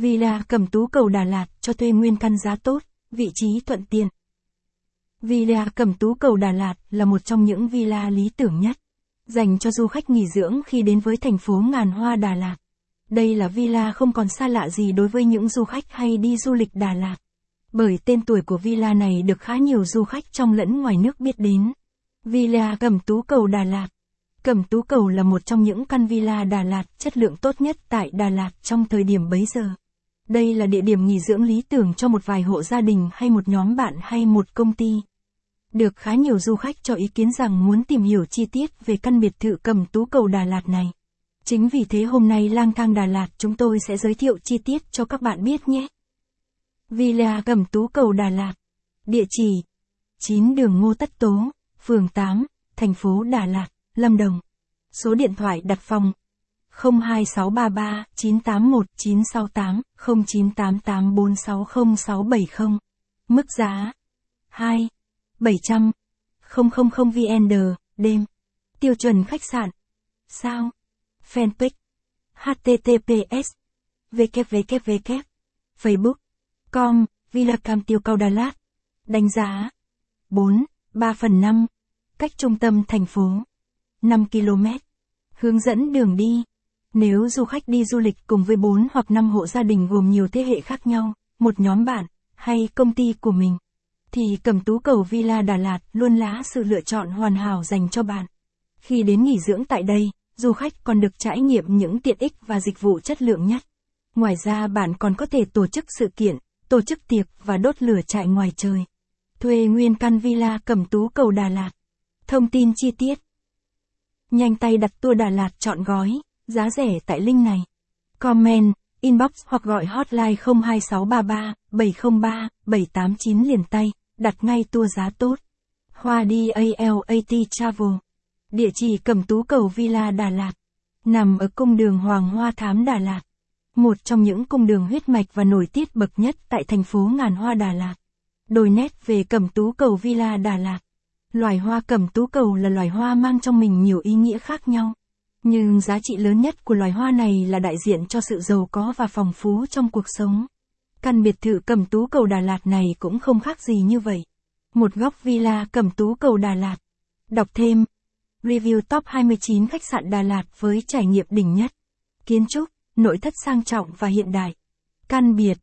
Villa Cẩm Tú cầu Đà Lạt cho thuê nguyên căn giá tốt, vị trí thuận tiện. Villa Cẩm Tú cầu Đà Lạt là một trong những villa lý tưởng nhất, dành cho du khách nghỉ dưỡng khi đến với thành phố ngàn hoa Đà Lạt. Đây là villa không còn xa lạ gì đối với những du khách hay đi du lịch Đà Lạt. Bởi tên tuổi của villa này được khá nhiều du khách trong lẫn ngoài nước biết đến. Villa Cẩm Tú cầu Đà Lạt Cẩm Tú cầu là một trong những căn villa Đà Lạt chất lượng tốt nhất tại Đà Lạt trong thời điểm bấy giờ. Đây là địa điểm nghỉ dưỡng lý tưởng cho một vài hộ gia đình hay một nhóm bạn hay một công ty. Được khá nhiều du khách cho ý kiến rằng muốn tìm hiểu chi tiết về căn biệt thự cầm tú cầu Đà Lạt này. Chính vì thế hôm nay lang thang Đà Lạt chúng tôi sẽ giới thiệu chi tiết cho các bạn biết nhé. Villa cầm tú cầu Đà Lạt. Địa chỉ 9 đường Ngô Tất Tố, phường 8, thành phố Đà Lạt, Lâm Đồng. Số điện thoại đặt phòng 02633 981 968 0988 460670. Mức giá 2 700 000 VND đêm. Tiêu chuẩn khách sạn. Sao? Fanpage. https www Facebook. Com, Villa Cam Tiêu Cao Đà Lạt. Đánh giá. 4, 3 phần 5. Cách trung tâm thành phố. 5 km. Hướng dẫn đường đi. Nếu du khách đi du lịch cùng với 4 hoặc 5 hộ gia đình gồm nhiều thế hệ khác nhau, một nhóm bạn, hay công ty của mình, thì cầm tú cầu Villa Đà Lạt luôn là sự lựa chọn hoàn hảo dành cho bạn. Khi đến nghỉ dưỡng tại đây, du khách còn được trải nghiệm những tiện ích và dịch vụ chất lượng nhất. Ngoài ra bạn còn có thể tổ chức sự kiện, tổ chức tiệc và đốt lửa trại ngoài trời. Thuê nguyên căn villa cầm tú cầu Đà Lạt. Thông tin chi tiết. Nhanh tay đặt tour Đà Lạt chọn gói, giá rẻ tại link này. Comment, inbox hoặc gọi hotline 02633 703 789 liền tay, đặt ngay tour giá tốt. Hoa đi ALAT Travel. Địa chỉ cẩm tú cầu Villa Đà Lạt. Nằm ở cung đường Hoàng Hoa Thám Đà Lạt. Một trong những cung đường huyết mạch và nổi tiết bậc nhất tại thành phố Ngàn Hoa Đà Lạt. Đôi nét về cẩm tú cầu Villa Đà Lạt. Loài hoa cẩm tú cầu là loài hoa mang trong mình nhiều ý nghĩa khác nhau. Nhưng giá trị lớn nhất của loài hoa này là đại diện cho sự giàu có và phong phú trong cuộc sống. Căn biệt thự cầm tú cầu Đà Lạt này cũng không khác gì như vậy. Một góc villa cầm tú cầu Đà Lạt. Đọc thêm. Review top 29 khách sạn Đà Lạt với trải nghiệm đỉnh nhất. Kiến trúc, nội thất sang trọng và hiện đại. Căn biệt,